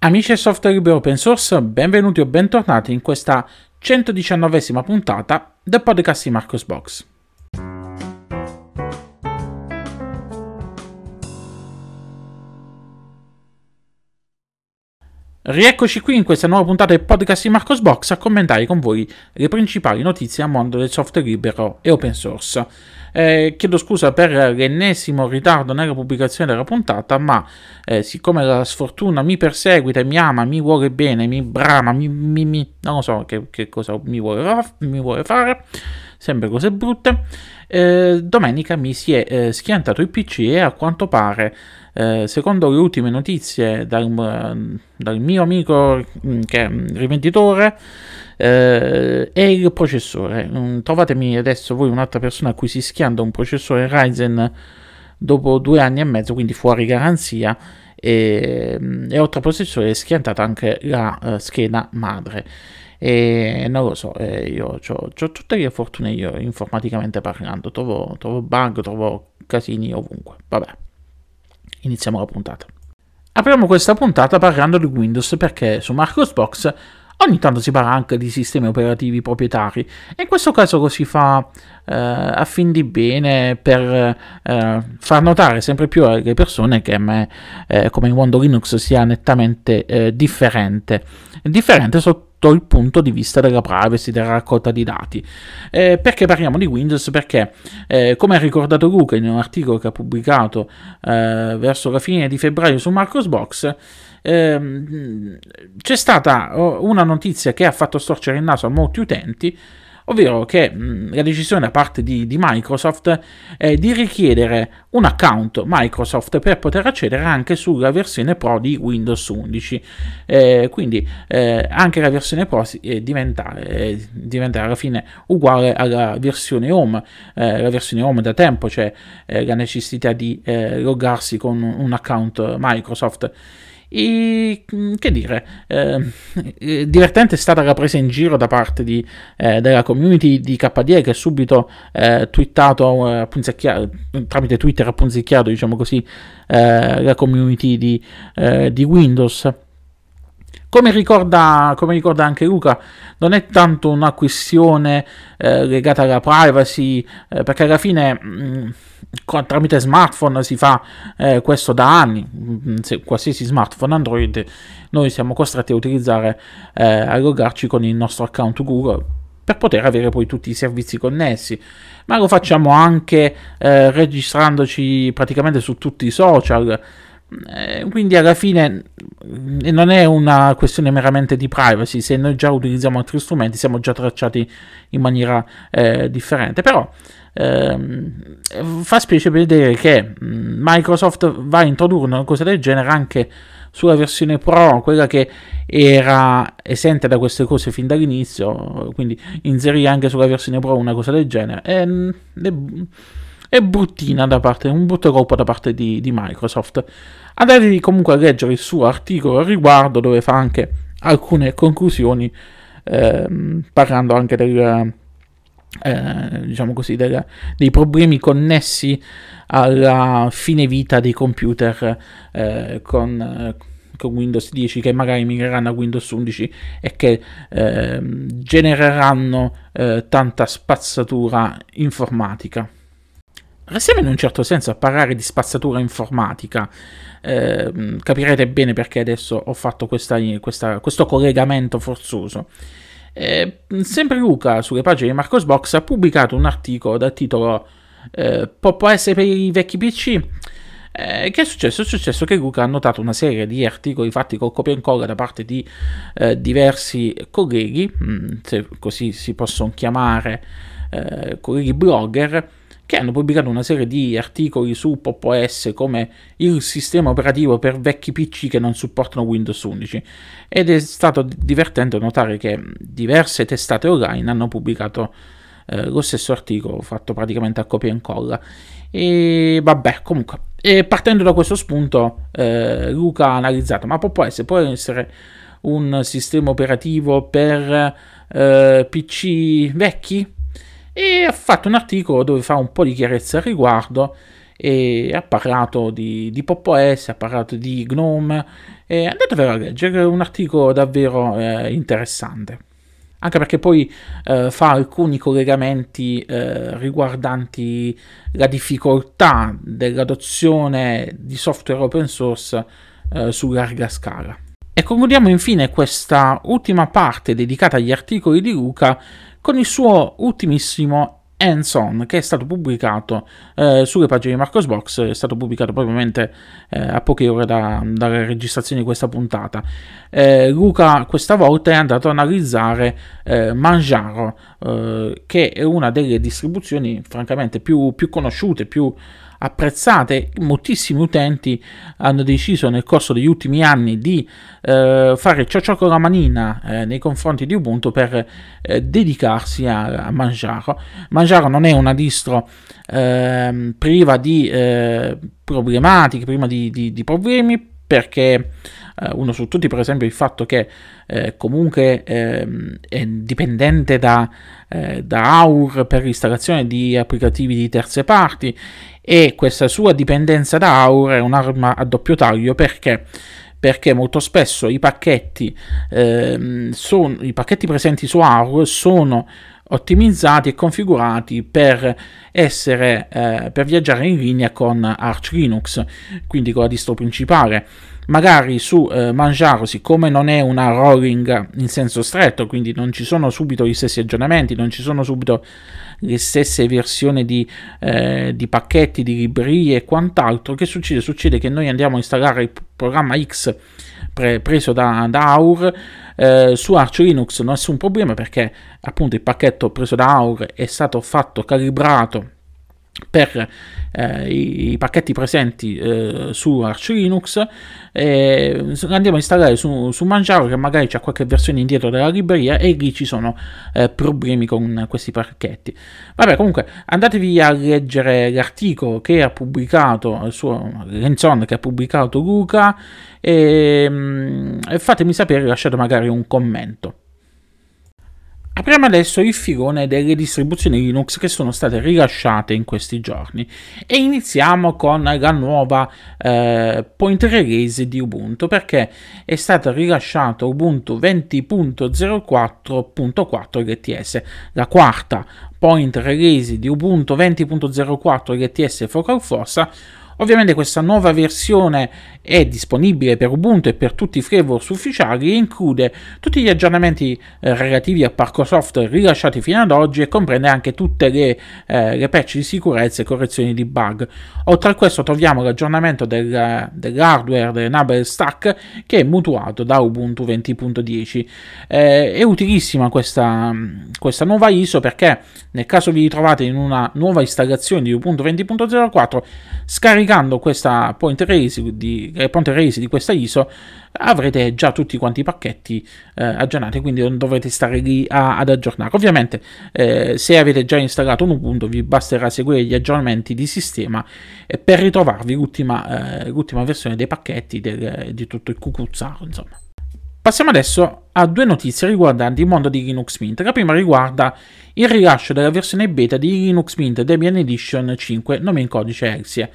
Amici del software libero open source, benvenuti o bentornati in questa 119esima puntata del podcast di Marcos Box. Rieccoci qui in questa nuova puntata del podcast di Marcos Box a commentare con voi le principali notizie al mondo del software libero e open source. Eh, chiedo scusa per l'ennesimo ritardo nella pubblicazione della puntata, ma eh, siccome la sfortuna mi perseguita, mi ama, mi vuole bene, mi brama, mi, mi, mi non so che, che cosa mi vuole, mi vuole, fare, sempre cose brutte, eh, domenica mi si è eh, schiantato il PC e a quanto pare eh, secondo le ultime notizie dal, dal mio amico mm, che è rivenditore, eh, è il processore. Trovatemi adesso voi un'altra persona a cui si schianta un processore Ryzen dopo due anni e mezzo, quindi fuori garanzia. E, mm, e oltre al processore è schiantata anche la uh, scheda madre. E non lo so, eh, io ho tutte le fortune io informaticamente parlando, trovo, trovo bug, trovo casini ovunque. Vabbè iniziamo la puntata. Apriamo questa puntata parlando di Windows perché su Marcosbox ogni tanto si parla anche di sistemi operativi proprietari e in questo caso lo si fa eh, a fin di bene per eh, far notare sempre più alle persone che me, eh, come il mondo Linux sia nettamente eh, differente. Differente sotto il punto di vista della privacy, della raccolta di dati. Eh, perché parliamo di Windows? Perché, eh, come ha ricordato Luca in un articolo che ha pubblicato eh, verso la fine di febbraio su Marcosbox, ehm, c'è stata oh, una notizia che ha fatto storcere il naso a molti utenti ovvero che mh, la decisione da parte di, di Microsoft è di richiedere un account Microsoft per poter accedere anche sulla versione Pro di Windows 11. Eh, quindi eh, anche la versione Pro eh, diventa, diventa, alla fine uguale alla versione Home. Eh, la versione Home da tempo c'è eh, la necessità di eh, loggarsi con un account Microsoft. E mm, che dire, eh, divertente è stata la presa in giro da parte di, eh, della community di KDE che ha subito eh, twittato eh, tramite Twitter ha punzicchiato, diciamo così, eh, la community di, eh, di Windows. Come ricorda, come ricorda, anche Luca, non è tanto una questione eh, legata alla privacy, eh, perché alla fine mh, mm, tramite smartphone si fa eh, questo da anni, mm, Se, qualsiasi smartphone Android noi siamo costretti a utilizzare, eh, a loggarci con il nostro account Google per poter avere poi tutti i servizi connessi, ma lo facciamo anche eh, registrandoci praticamente su tutti i social. Eh, quindi alla fine eh, non è una questione meramente di privacy, se noi già utilizziamo altri strumenti siamo già tracciati in maniera eh, differente, però ehm, fa specie vedere che mm, Microsoft va a introdurre una cosa del genere anche sulla versione Pro, quella che era esente da queste cose fin dall'inizio, quindi inserire anche sulla versione Pro una cosa del genere. E, ehm, le, è bruttina da parte, un brutto colpo da parte di, di Microsoft. Andatevi comunque a leggere il suo articolo al riguardo dove fa anche alcune conclusioni ehm, parlando anche del, eh, diciamo così, del, dei problemi connessi alla fine vita dei computer eh, con, con, Windows 10 che magari migreranno a Windows 11 e che eh, genereranno eh, tanta spazzatura informatica. Restiamo in un certo senso a parlare di spazzatura informatica. Eh, capirete bene perché adesso ho fatto questa, questa, questo collegamento forzoso. Eh, sempre Luca, sulle pagine di Marcosbox, ha pubblicato un articolo dal titolo eh, Può essere per i vecchi PC? Eh, che è successo? È successo che Luca ha notato una serie di articoli fatti col copia e incolla da parte di eh, diversi colleghi, mm, se così si possono chiamare, eh, colleghi blogger, che hanno pubblicato una serie di articoli su Pop OS come il sistema operativo per vecchi PC che non supportano Windows 11 ed è stato divertente notare che diverse testate online hanno pubblicato eh, lo stesso articolo fatto praticamente a copia e incolla. E vabbè comunque. E partendo da questo spunto eh, Luca ha analizzato ma Pop OS può essere un sistema operativo per eh, PC vecchi e ha fatto un articolo dove fa un po' di chiarezza al riguardo e ha parlato di, di Pop OS, ha parlato di GNOME E andatevelo a leggere, è un articolo davvero eh, interessante. Anche perché poi eh, fa alcuni collegamenti eh, riguardanti la difficoltà dell'adozione di software open source eh, su larga scala. E concludiamo infine questa ultima parte dedicata agli articoli di Luca con il suo ultimissimo Hands-On che è stato pubblicato eh, sulle pagine di Marcosbox, è stato pubblicato probabilmente eh, a poche ore da, dalla registrazione di questa puntata. Eh, Luca questa volta è andato ad analizzare eh, Manjaro, eh, che è una delle distribuzioni francamente più, più conosciute, più apprezzate. Moltissimi utenti hanno deciso nel corso degli ultimi anni di eh, fare ciò con la manina eh, nei confronti di Ubuntu per eh, dedicarsi a, a, Manjaro. Manjaro non è una distro ehm, priva di eh, problematiche, prima di, di, di problemi, perché Uh, uno su tutti, per esempio, il fatto che eh, comunque eh, è dipendente da, eh, da, AUR per l'installazione di applicativi di terze parti e questa sua dipendenza da Aura è un'arma a doppio taglio perché perché molto spesso i pacchetti, eh, son, i pacchetti presenti su Aur sono ottimizzati e configurati per essere eh, per viaggiare in linea con Arch Linux, quindi con la distro principale. Magari su eh, Manjaro, siccome non è una rolling in senso stretto, quindi non ci sono subito gli stessi aggiornamenti, non ci sono subito le stesse versioni di, eh, di pacchetti, di librerie e quant'altro. Che succede? Succede che noi andiamo a installare il programma X pre- preso da, da Aur eh, su Arch Linux, nessun problema perché appunto il pacchetto preso da Aur è stato fatto calibrato per eh, i, i, pacchetti presenti eh, su Arch Linux eh, andiamo a installare su, su Manjaro che magari c'è qualche versione indietro della libreria e lì ci sono eh, problemi con questi pacchetti. Vabbè comunque andatevi a leggere l'articolo che ha pubblicato suo Lenzon che ha pubblicato Luca e, mm, e fatemi sapere lasciate magari un commento Apriamo adesso il filone delle distribuzioni Linux che sono state rilasciate in questi giorni. E iniziamo con la nuova eh, point release di Ubuntu perché è stato rilasciato Ubuntu 20.04.4 LTS, la quarta point release di Ubuntu 20.04 LTS Focal Fossa Ovviamente questa nuova versione è disponibile per Ubuntu e per tutti i frameworks ufficiali e include tutti gli aggiornamenti eh, relativi a Parco Software rilasciati fino ad oggi e comprende anche tutte le, eh, le patch di sicurezza e correzioni di bug. Oltre a questo troviamo l'aggiornamento del, dell'hardware dell'Enable Stack che è mutuato da Ubuntu 20.10. Eh, è utilissima questa, questa nuova ISO perché nel caso vi trovate in una nuova installazione di Ubuntu 20.04 scaricate scaricando questa point release di, eh, point release di questa ISO avrete già tutti quanti i pacchetti eh, aggiornati, quindi non dovrete stare lì a, ad aggiornare. Ovviamente, eh, se avete già installato un Ubuntu, vi basterà seguire gli aggiornamenti di sistema eh, per ritrovarvi l'ultima, eh, l'ultima, versione dei pacchetti del, di tutto il cucuzzaro, insomma. Passiamo adesso a due notizie riguardanti il mondo di Linux Mint. La prima riguarda il rilascio della versione beta di Linux Mint Debian Edition 5, nome in codice Elsie.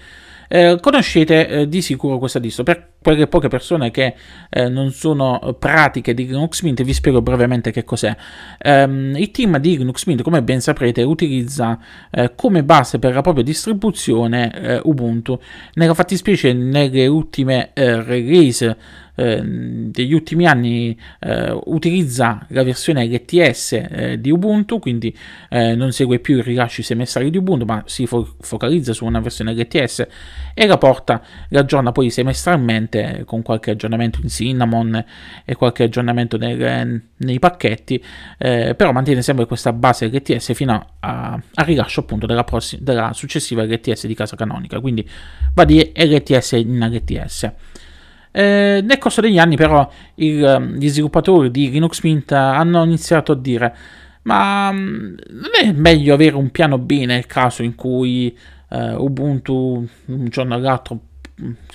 Eh, conoscete eh, di sicuro questa distro. Per quelle poche persone che eh, non sono pratiche di Linux Mint, vi spiego brevemente che cos'è. Um, il team di Linux Mint, come ben saprete, utilizza eh, come base per la propria distribuzione eh, Ubuntu. Nella fattispecie, nelle ultime release degli ultimi anni eh, utilizza la versione LTS eh, di Ubuntu, quindi eh, non segue più i rilasci semestrali di Ubuntu, ma si fo- focalizza su una versione LTS e la porta, la aggiorna poi semestralmente con qualche aggiornamento in Cinnamon e qualche aggiornamento nel, nei pacchetti, eh, però mantiene sempre questa base LTS fino al rilascio appunto della, prossim- della successiva LTS di casa canonica, quindi va di LTS in LTS. Eh, nel corso degli anni però il, ehm, gli sviluppatori di Linux Mint hanno iniziato a dire ma mm, non è meglio avere un piano B nel caso in cui eh, Ubuntu un giorno all'altro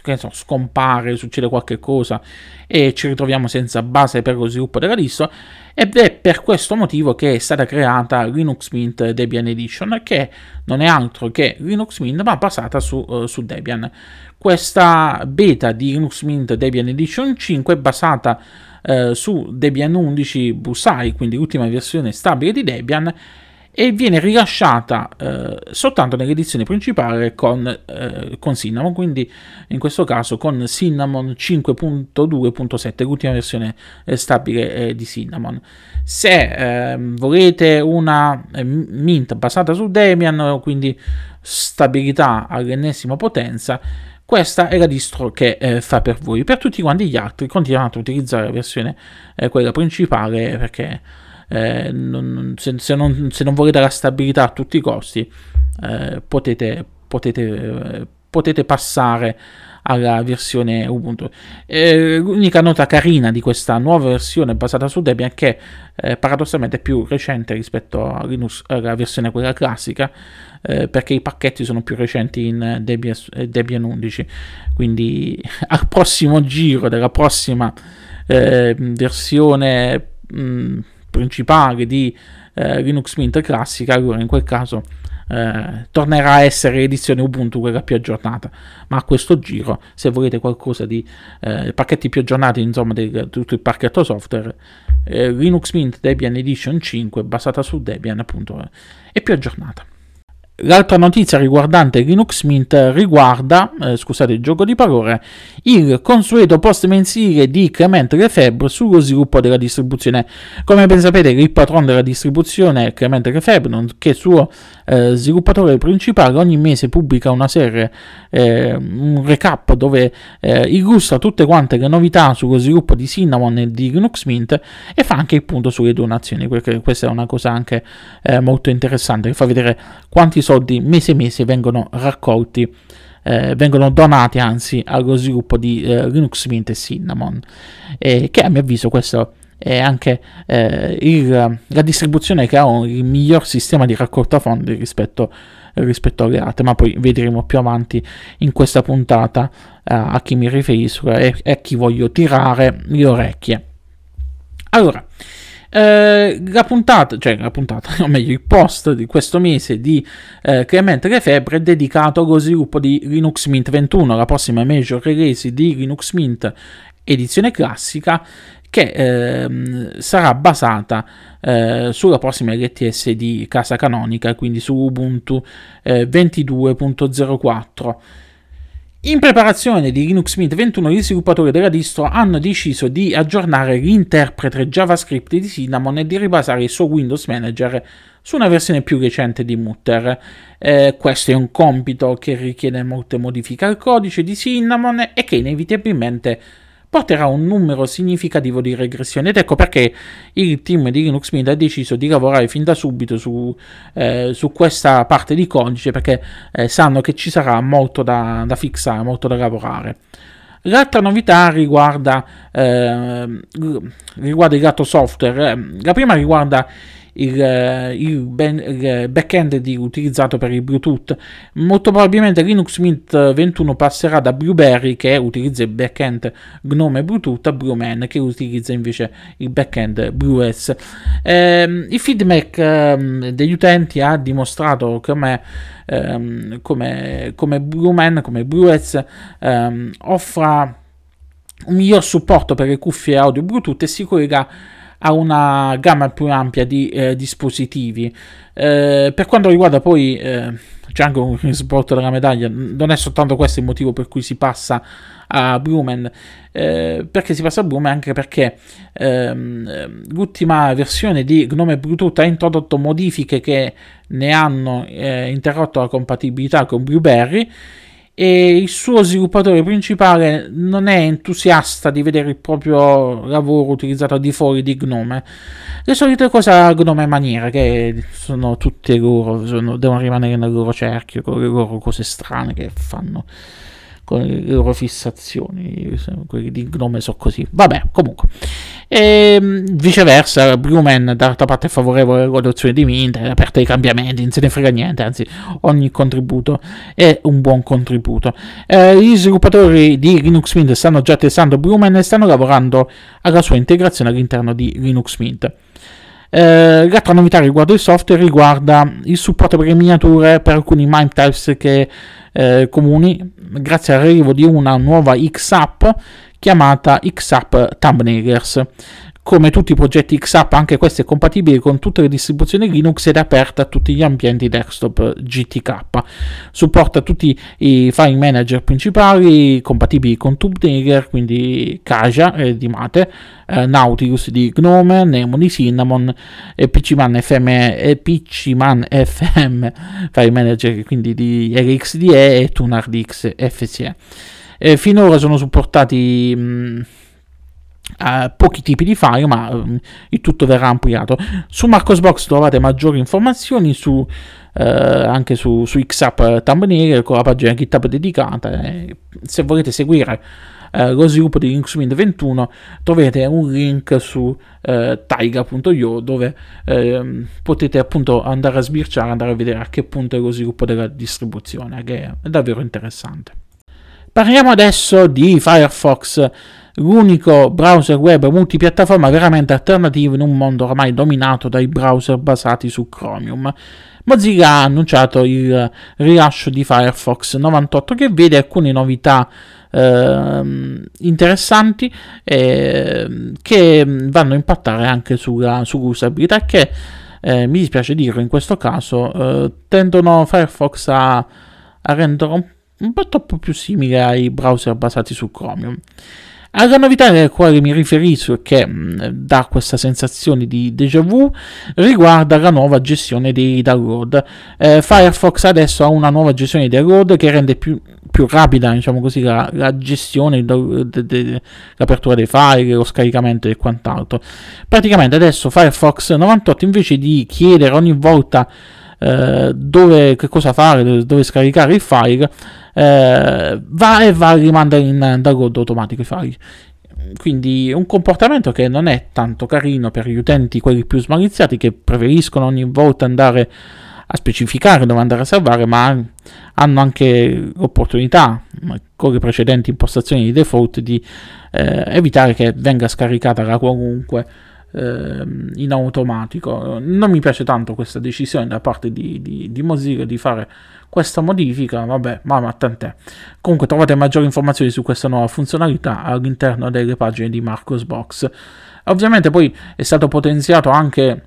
che so, scompare, succede qualche cosa e ci ritroviamo senza base per lo sviluppo della distro ed è per questo motivo che è stata creata Linux Mint Debian Edition che non è altro che Linux Mint ma basata su, uh, su Debian. Questa beta di Linux Mint Debian Edition 5 è basata uh, su Debian 11 Busai, quindi l'ultima versione stabile di Debian e viene rilasciata eh, soltanto nell'edizione principale con, eh, con, Cinnamon, quindi in questo caso con Cinnamon 5.2.7, l'ultima versione eh, stabile eh, di Cinnamon. Se ehm, volete una eh, Mint basata su Debian, quindi stabilità all'ennesima potenza, questa è la distro che eh, fa per voi. Per tutti quanti gli altri continuate a utilizzare la versione eh, quella principale perché eh, non, se, se, non, se, non, volete la stabilità a tutti i costi, eh, potete, potete, potete passare alla versione Ubuntu. Eh, l'unica nota carina di questa nuova versione basata su Debian è che eh, paradossalmente è più recente rispetto a Linux, alla versione quella classica, eh, perché i pacchetti sono più recenti in Debian, eh, Debian 11. Quindi al prossimo giro della prossima eh, versione... Mh, mm, principale di eh, Linux Mint classica, allora in quel caso eh, tornerà a essere l'edizione Ubuntu quella più aggiornata. Ma a questo giro, se volete qualcosa di eh, pacchetti più aggiornati, insomma, di, tutto il pacchetto software, eh, Linux Mint Debian Edition 5, basata su Debian, appunto, è più aggiornata. L'altra notizia riguardante Linux Mint riguarda, eh, scusate il gioco di parole, il consueto post mensile di Clemente Lefebvre sullo sviluppo della distribuzione. Come ben sapete il patron della distribuzione è Clemente Lefebvre, nonché suo eh, sviluppatore principale, ogni mese pubblica una serie, eh, un recap dove eh, illustra tutte quante le novità sullo sviluppo di Cinnamon e di Linux Mint e fa anche il punto sulle donazioni, perché questa è una cosa anche eh, molto interessante, che fa vedere quanti soldi mese a mese vengono raccolti, eh, vengono donati anzi allo sviluppo di eh, Linux Mint e Cinnamon, e che a mio avviso questo è anche eh, il, la distribuzione che ha il miglior sistema di raccolta fondi rispetto, rispetto alle altre, ma poi vedremo più avanti in questa puntata eh, a chi mi riferisco e a chi voglio tirare le orecchie. Allora, eh, la puntata, cioè la puntata, o meglio il post di questo mese di eh, Clemente Lefebvre è dedicato allo sviluppo di Linux Mint 21, la prossima major release di Linux Mint edizione classica che eh, sarà basata eh, sulla prossima LTS di casa canonica, quindi su Ubuntu eh, 22.04. In preparazione di Linux Mint 21, gli sviluppatori della distro hanno deciso di aggiornare l'interprete JavaScript di Cinnamon e di ribasare il suo Windows Manager su una versione più recente di Mutter. Eh, questo è un compito che richiede molte modifiche al codice di Cinnamon e che inevitabilmente porterà un numero significativo di regressioni ed ecco perché il team di Linux Mint ha deciso di lavorare fin da subito su, eh, su questa parte di codice perché eh, sanno che ci sarà molto da, da, fissare, molto da lavorare. L'altra novità riguarda, eh, riguarda il lato software, la prima riguarda il, eh, il, ben, il backend di, utilizzato per il Bluetooth. Molto probabilmente Linux Mint 21 passerà da Blueberry che utilizza il backend Gnome Bluetooth a Blueman che utilizza invece il backend BlueS. Eh, il feedback eh, degli utenti ha dimostrato come, ehm, come, come Blueman, come BlueS ehm, offra un miglior supporto per le cuffie audio Bluetooth e si collega ha una gamma più ampia di eh, dispositivi. Eh, per quanto riguarda poi eh, c'è anche un risvolto della medaglia, non è soltanto questo il motivo per cui si passa a Blumen, eh, perché si passa a Blumen? Anche perché ehm, l'ultima versione di Gnome Bluetooth ha introdotto modifiche che ne hanno eh, interrotto la compatibilità con Blueberry e il suo sviluppatore principale non è entusiasta di vedere il proprio lavoro utilizzato al di fuori di Gnome. Le solite cose a Gnome maniera, che sono tutte loro, sono, devono rimanere nel loro cerchio, con le loro cose strane che fanno, con le loro fissazioni, quelli di Gnome sono così. Vabbè, comunque. E viceversa, Blumen d'altra parte è favorevole all'adozione di Mint, è aperta ai cambiamenti, non se ne frega niente, anzi ogni contributo è un buon contributo. Eh, gli sviluppatori di Linux Mint stanno già testando Blumen e stanno lavorando alla sua integrazione all'interno di Linux Mint. Eh, l'altra novità riguardo il software riguarda il supporto per le miniature per alcuni MIME types che, eh, comuni grazie all'arrivo di una nuova X-App chiamata XApp Thumbnailers. Come tutti i progetti XApp, anche questo è compatibile con tutte le distribuzioni Linux ed è aperta a tutti gli ambienti desktop GTK. Supporta tutti i file manager principali compatibili con Thumbnailer, quindi Kaja eh, di Mate, eh, Nautilus di Gnome, Nemo di Cinnamon, e PCMan FM, e PCMan FM file manager quindi di RxDE e Tunar di XFCE. Eh, finora sono supportati mh, uh, pochi tipi di file, ma um, il tutto verrà ampliato. Su Marcosbox trovate maggiori informazioni su, uh, anche su, su XApp Thumbnail con la pagina GitHub dedicata. Eh, se volete seguire Uh, lo sviluppo di Linux Mint 21 trovate un link su taiga.io dove uh, potete appunto andare a sbirciare andare a vedere a che punto è lo sviluppo della distribuzione che è davvero interessante Parliamo adesso di Firefox, l'unico browser web multipiattaforma veramente alternativo in un mondo ormai dominato dai browser basati su Chromium. Mozilla ha annunciato il rilascio di Firefox 98 che vede alcune novità eh, interessanti eh, che vanno a impattare anche sulla, sull'usabilità che eh, mi dispiace dirlo in questo caso eh, tendono Firefox a, a rendere un un po' troppo più simile ai browser basati su Chromium. Alla novità alle quali mi riferisco e che mh, dà questa sensazione di déjà vu riguarda la nuova gestione dei download. Eh, Firefox adesso ha una nuova gestione dei download che rende più, più rapida diciamo così, la, la gestione, de, de, l'apertura dei file, lo scaricamento e quant'altro. Praticamente adesso Firefox 98 invece di chiedere ogni volta eh, dove, che cosa fare, dove scaricare il file, eh, va e va a rimandare in download automatico i file. Quindi un comportamento che non è tanto carino per gli utenti, quelli più smaliziati, che preferiscono ogni volta andare a specificare dove andare a salvare, ma hanno anche l'opportunità, con le precedenti impostazioni di default, di eh, evitare che venga scaricata da qualunque eh, in automatico. Non mi piace tanto questa decisione da parte di, di, di Mozilla di fare questa modifica, vabbè, ma, ma tant'è. Comunque trovate maggiori informazioni su questa nuova funzionalità all'interno delle pagine di Marcosbox. Ovviamente poi è stato potenziato anche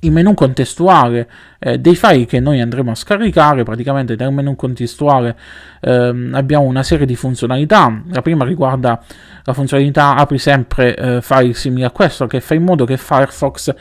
il menu contestuale eh, dei file che noi andremo a scaricare, praticamente nel menu contestuale ehm, abbiamo una serie di funzionalità, la prima riguarda la funzionalità apri sempre eh, file simili a questo che fa in modo che Firefox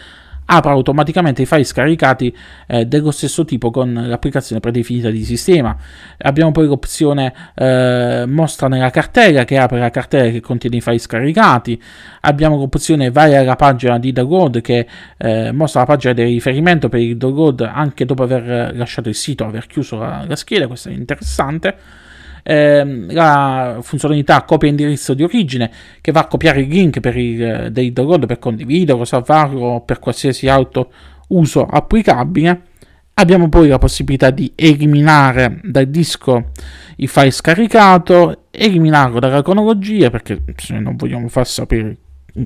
apra automaticamente i file scaricati eh, dello stesso tipo con l'applicazione predefinita di sistema. Abbiamo poi l'opzione eh, mostra nella cartella che apre la cartella che contiene i file scaricati. Abbiamo l'opzione vai alla pagina di download che eh, mostra la pagina di riferimento per il download anche dopo aver lasciato il sito, aver chiuso la, la scheda, questo è interessante ehm, la funzionalità copia indirizzo di origine che va a copiare il link per il, eh, dei download per condividerlo, salvarlo per qualsiasi altro uso applicabile. Abbiamo poi la possibilità di eliminare dal disco il file scaricato, eliminarlo dalla cronologia perché se non vogliamo far sapere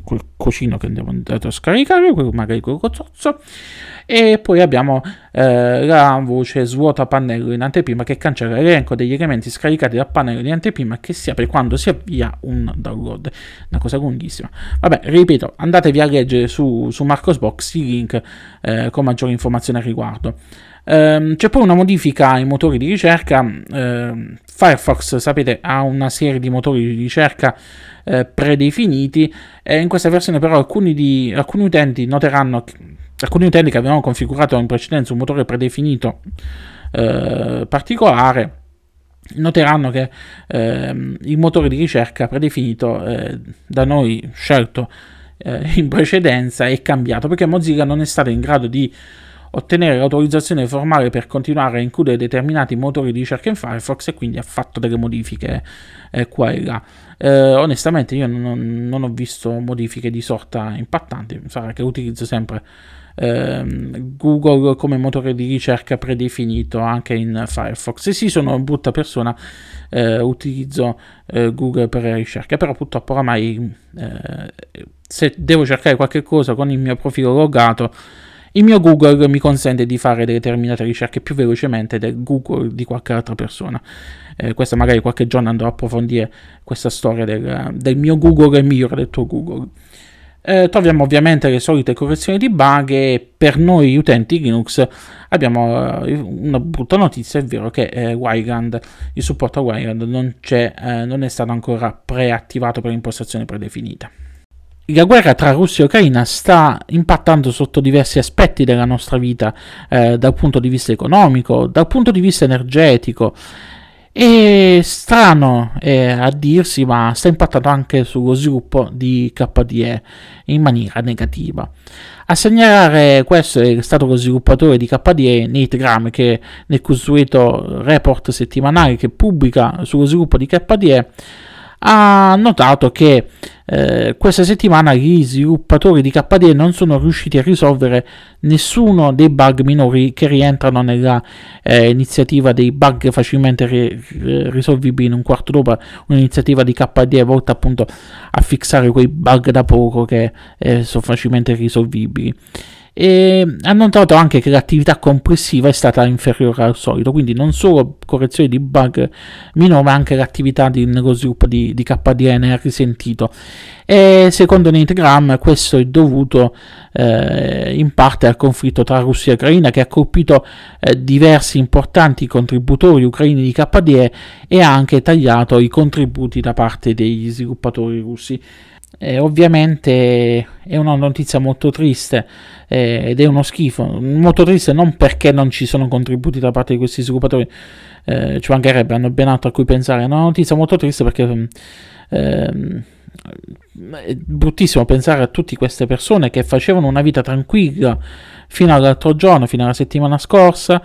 quel cosino che andiamo a scaricare, magari quel cozzozzo, e poi abbiamo eh, la voce svuota pannello in anteprima che cancella l'elenco degli elementi scaricati dal pannello di anteprima che si apre quando si avvia un download. Una cosa lunghissima. Vabbè, ripeto, andatevi a leggere su, su Marcosbox i link eh, con maggiori informazioni al riguardo. Um, c'è poi una modifica ai motori di ricerca. Uh, Firefox, sapete, ha una serie di motori di ricerca uh, predefiniti. E in questa versione, però, alcuni, di, alcuni utenti noteranno che, alcuni utenti che avevano configurato in precedenza un motore predefinito uh, particolare noteranno che ehm, il motore di ricerca predefinito eh, da noi scelto in precedenza è cambiato perché Mozilla non è stato in grado di ottenere l'autorizzazione formale per continuare a includere determinati motori di ricerca in Firefox e quindi ha fatto delle modifiche eh, qua e là. Eh, onestamente io non, non, ho visto modifiche di sorta impattanti, sarà che utilizzo sempre ehm, Google come motore di ricerca predefinito anche in Firefox. E sì, sono brutta persona, eh, utilizzo eh, Google per le ricerche, però purtroppo oramai eh, se devo cercare qualche cosa con il mio profilo logato, il mio Google mi consente di fare determinate ricerche più velocemente del Google di qualche altra persona. Eh, questa magari qualche giorno andrò a approfondire questa storia del, del mio Google è migliore del tuo Google. Eh, troviamo ovviamente le solite correzioni di bug e per noi utenti Linux abbiamo eh, una brutta notizia, è vero che eh, Wayland, il supporto a Wayland non, eh, non è stato ancora preattivato per impostazione predefinita. La guerra tra Russia e Ucraina sta impattando sotto diversi aspetti della nostra vita, eh, dal punto di vista economico, dal punto di vista energetico e strano eh, a dirsi, ma sta impattando anche sullo sviluppo di KDE in maniera negativa. A segnalare questo è stato lo sviluppatore di KDE, Nate Graham, che nel consueto report settimanale che pubblica sullo sviluppo di KDE ha notato che eh, questa settimana gli sviluppatori di KDE non sono riusciti a risolvere nessuno dei bug minori che rientrano nella eh, iniziativa dei bug facilmente ri- risolvibili in un quarto d'ora, un'iniziativa di KDE volta appunto a fissare quei bug da poco che eh, sono facilmente risolvibili e ha notato anche che l'attività complessiva è stata inferiore al solito, quindi non solo correzioni di bug minore, ma anche l'attività di, nello sviluppo di, di KDN ha risentito. E secondo Nitgram questo è dovuto eh, in parte al conflitto tra Russia e Ucraina che ha colpito eh, diversi importanti contributori ucraini di KDE e ha anche tagliato i contributi da parte degli sviluppatori russi. Eh, ovviamente è una notizia molto triste eh, ed è uno schifo, molto triste non perché non ci sono contributi da parte di questi sviluppatori, eh, ci mancherebbe, hanno ben altro a cui pensare, è una notizia molto triste perché ehm, è bruttissimo pensare a tutte queste persone che facevano una vita tranquilla fino all'altro giorno, fino alla settimana scorsa,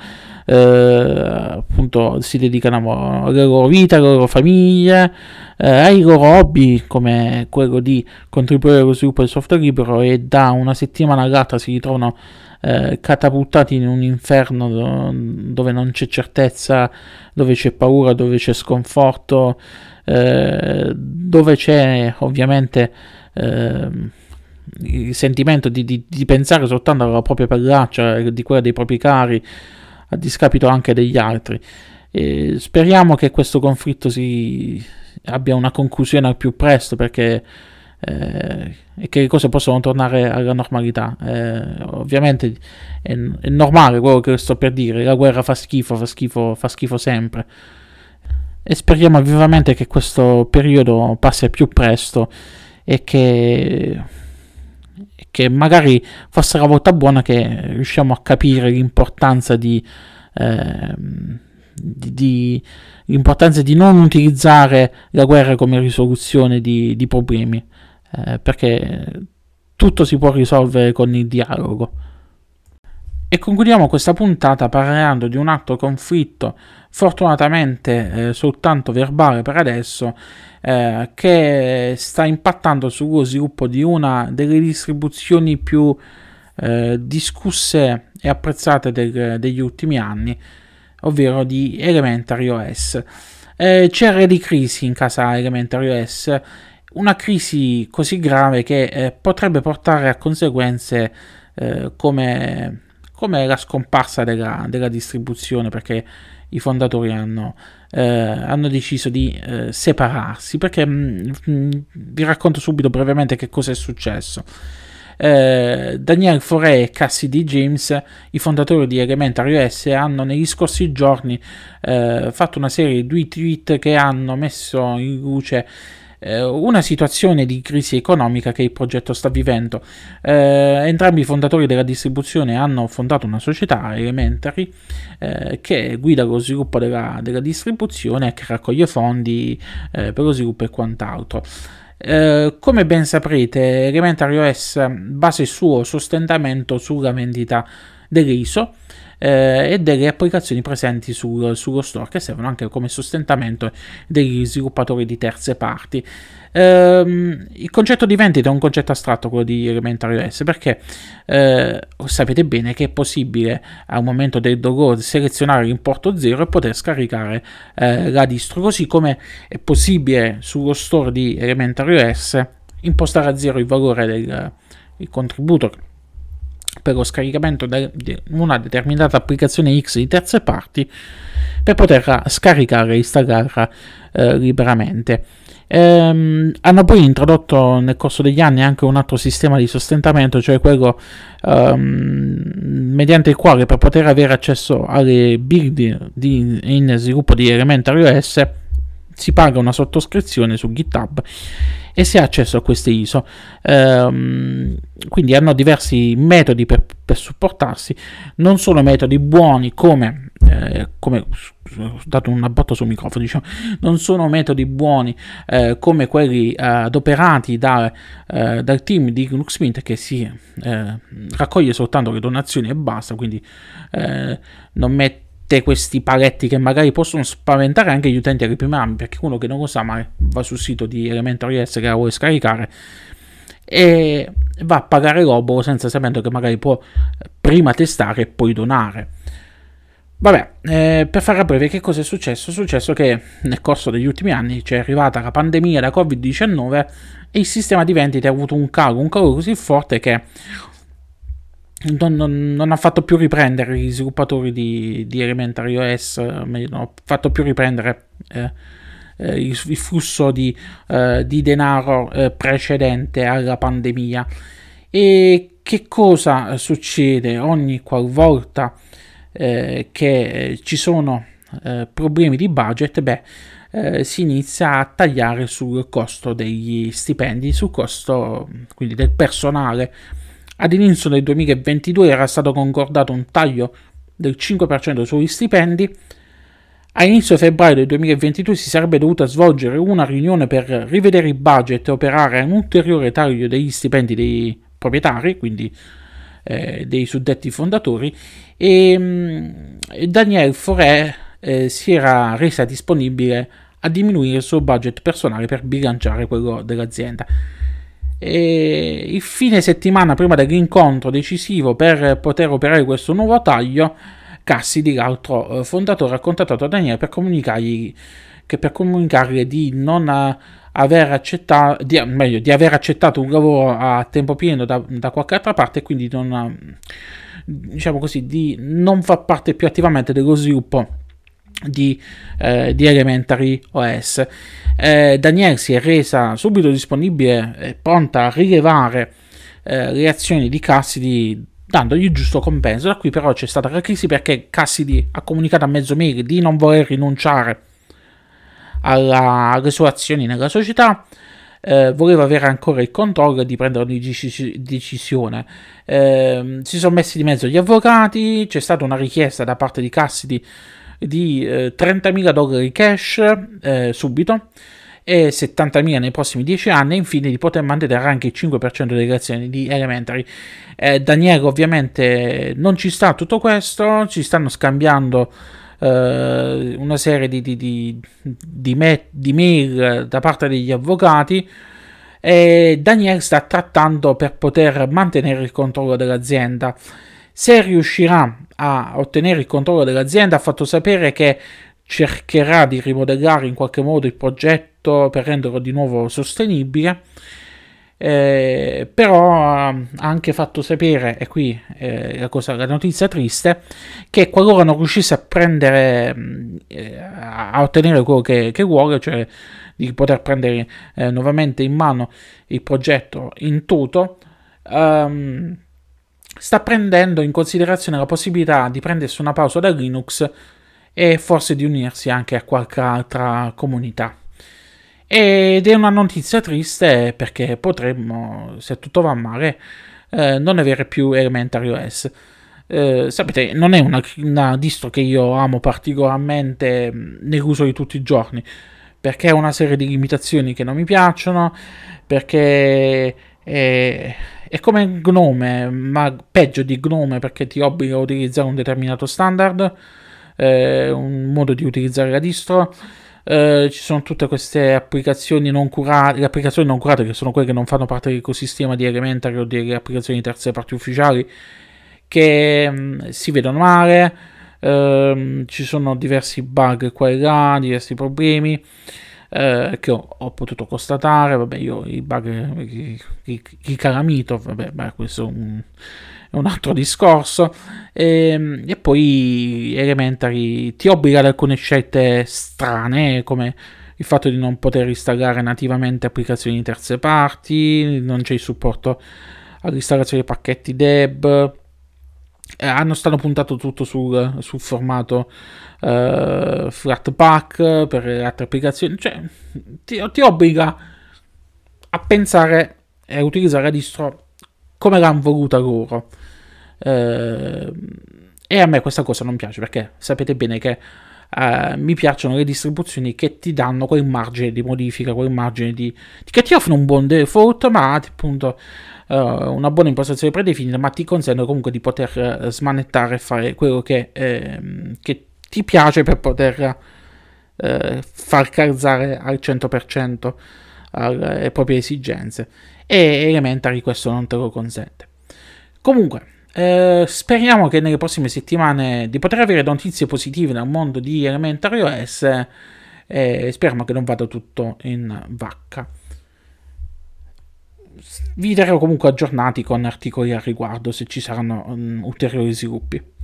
appunto si dedicano alla loro vita, alla loro famiglia, eh, ai loro hobby come quello di contribuire allo sviluppo del software libero e da una settimana all'altra si ritrovano eh, catapultati in un inferno dove non c'è certezza, dove c'è paura, dove c'è sconforto, eh, dove c'è ovviamente ehm, il sentimento di, di, di, pensare soltanto alla propria pellaccia, di quella dei propri cari, a discapito anche degli altri. E speriamo che questo conflitto si abbia una conclusione al più presto perché eh, e che le cose possano tornare alla normalità. Eh, ovviamente è, è, normale quello che sto per dire, la guerra fa schifo, fa schifo, fa schifo sempre. E speriamo vivamente che questo periodo passi al più presto e che che magari fosse la volta buona che riusciamo a capire l'importanza di, eh, di, di, l'importanza di non utilizzare la guerra come risoluzione di, di problemi, eh, perché tutto si può risolvere con il dialogo. E concludiamo questa puntata parlando di un altro conflitto, fortunatamente eh, soltanto verbale per adesso, eh, che sta impattando sullo sviluppo di una delle distribuzioni più eh, discusse e apprezzate del, degli ultimi anni, ovvero di Elementary OS. Eh, c'era di crisi in casa Elementary OS, una crisi così grave che eh, potrebbe portare a conseguenze eh, come, come, la scomparsa della, della distribuzione, perché i fondatori hanno, eh, hanno deciso di eh, separarsi perché mh, mm, mh, vi racconto subito brevemente che cosa è successo. Eh, Daniel Foré e Cassidy James, i fondatori di Elementary OS, hanno negli scorsi giorni eh, fatto una serie di tweet che hanno messo in luce eh, una situazione di crisi economica che il progetto sta vivendo. Eh, entrambi i fondatori della distribuzione hanno fondato una società, Elementary, eh, che guida lo sviluppo della, della distribuzione e che raccoglie fondi eh, per lo sviluppo e quant'altro. Uh, come ben saprete, Elementary OS basa il suo sostentamento sulla vendita delle ISO eh, e delle applicazioni presenti sul, sullo store che servono anche come sostentamento degli sviluppatori di terze parti. Um, il concetto di vendita è un concetto astratto, quello di Elementary OS, perché eh, sapete bene che è possibile al momento del download selezionare l'importo 0 e poter scaricare eh, la distro, così come è possibile sullo store di Elementary OS impostare a 0 il valore del il contributo per lo scaricamento di una determinata applicazione X di terze parti per poterla scaricare e installarla eh, liberamente. Ehm, hanno poi introdotto nel corso degli anni anche un altro sistema di sostentamento, cioè quello ehm, mediante il quale per poter avere accesso alle build di, in sviluppo di Elementary OS si paga una sottoscrizione su GitHub e si ha accesso a queste ISO. Ehm, quindi hanno diversi metodi per, per, supportarsi, non sono metodi buoni come, eh, come ho dato una botta sul microfono, diciamo, non sono metodi buoni eh, come quelli eh, adoperati da, eh, dal team di Linux Mint che si eh, raccoglie soltanto le donazioni e basta, quindi eh, non mette questi paletti che magari possono spaventare anche gli utenti alle prime armi, perché uno che non lo sa, ma va sul sito di Elementary S che la vuole scaricare e va a pagare l'obolo senza sapendo che magari può prima testare e poi donare. Vabbè, eh, per a breve, che cosa è successo? È successo che nel corso degli ultimi anni c'è arrivata la pandemia da Covid-19 e il sistema di vendite ha avuto un calo, un calo così forte che non, non, non, ha fatto più riprendere gli sviluppatori di, di Elementary OS, non ha fatto più riprendere eh, eh, il, il, flusso di, eh, di denaro eh, precedente alla pandemia. E che cosa succede ogni qualvolta eh, che ci sono eh, problemi di budget? Beh, si inizia a tagliare sul costo degli stipendi, sul costo quindi del personale ad inizio del 2022 era stato concordato un taglio del 5% sugli stipendi. A inizio febbraio del 2022 si sarebbe dovuta svolgere una riunione per rivedere il budget e operare un ulteriore taglio degli stipendi dei proprietari, quindi eh, dei suddetti fondatori, e mh, mm, Daniel Foré eh, si era resa disponibile a diminuire il suo budget personale per bilanciare quello dell'azienda. E il fine settimana prima dell'incontro decisivo per poter operare questo nuovo taglio, Cassidy, l'altro eh, fondatore, ha contattato Daniele per comunicargli per comunicargli di non aver accettato, di, meglio, di aver accettato un lavoro a tempo pieno da, da qualche altra parte e quindi non, diciamo così, di non far parte più attivamente dello sviluppo di, eh, di Elementary OS. Eh, Daniel si è resa subito disponibile e pronta a rilevare eh, le azioni di Cassidy dandogli il giusto compenso. Da qui però c'è stata la crisi perché Cassidy ha comunicato a mezzo mail di non voler rinunciare alla, alle sue azioni nella società. Eh, voleva avere ancora il controllo di prendere una decisione. Eh, si sono messi di mezzo gli avvocati, c'è stata una richiesta da parte di Cassidy di eh, 30.000 dollari cash eh, subito e 70.000 nei prossimi 10 anni e infine di poter mantenere anche il 5% delle azioni di Elementary. Eh, Daniele ovviamente non ci sta tutto questo, ci stanno scambiando eh, una serie di, di, di, di, me- di mail da parte degli avvocati e Daniele sta trattando per poter mantenere il controllo dell'azienda. Se riuscirà a ottenere il controllo dell'azienda, ha fatto sapere che cercherà di rimodellare in qualche modo il progetto per renderlo di nuovo sostenibile. Eh, però ha anche fatto sapere, e qui eh, la, cosa, la notizia triste, che qualora non riuscisse a prendere, eh, a ottenere quello che, che, vuole, cioè di poter prendere eh, nuovamente in mano il progetto in tutto, um, sta prendendo in considerazione la possibilità di prendersi una pausa da Linux e forse di unirsi anche a qualche altra comunità. Ed è una notizia triste perché potremmo, se tutto va male, eh, non avere più Elementary OS. Eh, sapete, non è una, una, distro che io amo particolarmente nell'uso di tutti i giorni, perché ha una serie di limitazioni che non mi piacciono, perché è, è come Gnome, ma peggio di Gnome perché ti obbliga a utilizzare un determinato standard, eh, un modo di utilizzare la distro. Eh, ci sono tutte queste applicazioni non curate, le applicazioni non curate che sono quelle che non fanno parte dell'ecosistema di Elementary o delle applicazioni di terze parti ufficiali che mh, mm, si vedono male, eh, ci sono diversi bug qua e là, diversi problemi eh, che ho, ho, potuto constatare, vabbè io i bug, i, i, calamito, vabbè beh, questo è un, è un altro discorso, e, ehm, e, poi Elementary ti obbliga ad alcune scelte strane come il fatto di non poter installare nativamente applicazioni di terze parti, non c'è il supporto all'installazione dei pacchetti deb, eh, hanno stanno puntato tutto sul, sul formato uh, Flatpak per le altre applicazioni, cioè ti, ti, obbliga a pensare e a utilizzare la distro come l'hanno voluta loro. Uh, e a me questa cosa non piace perché sapete bene che uh, mi piacciono le distribuzioni che ti danno quel margine di modifica, quel margine di, che ti offrono un buon default, ma appunto uh, una buona impostazione predefinita, ma ti consentono comunque di poter uh, smanettare e fare quello che, eh, che ti piace per poter uh, far calzare al 100% alle proprie esigenze. E Elementary questo non te lo consente. Comunque, eh, speriamo che nelle prossime settimane di poter avere notizie positive dal mondo di Elementary OS e eh, speriamo che non vada tutto in vacca vi terrò comunque aggiornati con articoli al riguardo se ci saranno um, ulteriori sviluppi.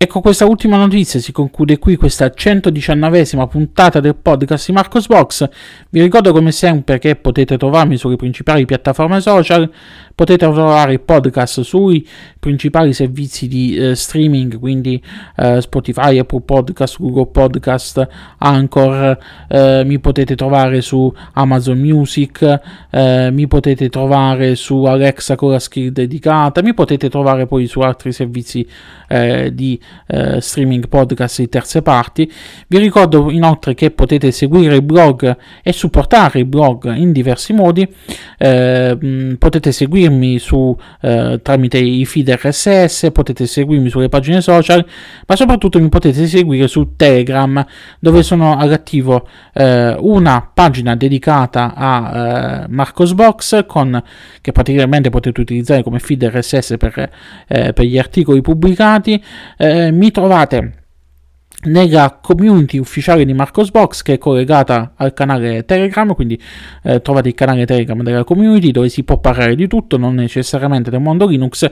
Ecco, questa ultima notizia si conclude qui questa 119esima puntata del podcast di Marcos Box. Vi ricordo come sempre che potete trovarmi sulle principali piattaforme social, potete trovare il podcast sui principali servizi di eh, streaming, quindi eh, Spotify, Apple Podcast, Google Podcast, Anchor, eh, mi potete trovare su Amazon Music, eh, mi potete trovare su Alexa con la skill dedicata, mi potete trovare poi su altri servizi eh, di eh, streaming podcast di terze parti. Vi ricordo inoltre che potete seguire il blog e supportare il blog in diversi modi. Eh, potete seguirmi su, eh, tramite i feed RSS, potete seguirmi sulle pagine social, ma soprattutto mi potete seguire su Telegram dove sono all'attivo eh, una pagina dedicata a eh, Marcosbox con, che praticamente potete utilizzare come feed RSS per, eh, per gli articoli pubblicati. Eh, mi trovate nella community ufficiale di Marcosbox che è collegata al canale Telegram, quindi eh, trovate il canale Telegram della community dove si può parlare di tutto, non necessariamente del mondo Linux.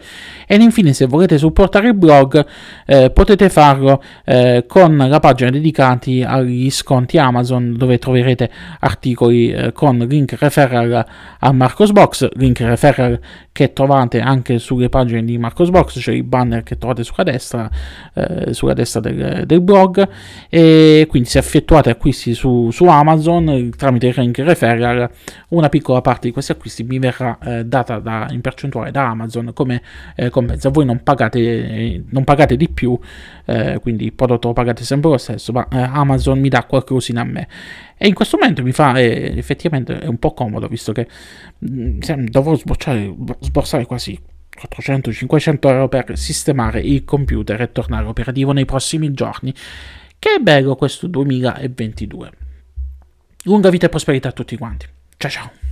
E infine, se volete supportare il blog, eh, potete farlo eh, con la pagina dedicata agli sconti Amazon, dove troverete articoli eh, con link referral a Marcosbox, link referral che trovate anche sulle pagine di Marcosbox, cioè il banner che trovate sulla destra, eh, sulla destra del, del blog blog e quindi se effettuate acquisti su, su Amazon tramite il link referral una piccola parte di questi acquisti mi verrà eh, data da, in percentuale da Amazon come eh, compenso voi non pagate, non pagate di più eh, quindi il prodotto lo pagate sempre lo stesso ma eh, Amazon mi dà qualcosina a me. E in questo momento mi fa eh, effettivamente è un po' comodo visto che mh, mm, dovrò sborsare quasi 400-500 euro per sistemare il computer e tornare operativo nei prossimi giorni. Che bello questo 2022. Lunga vita e prosperità a tutti quanti. Ciao ciao.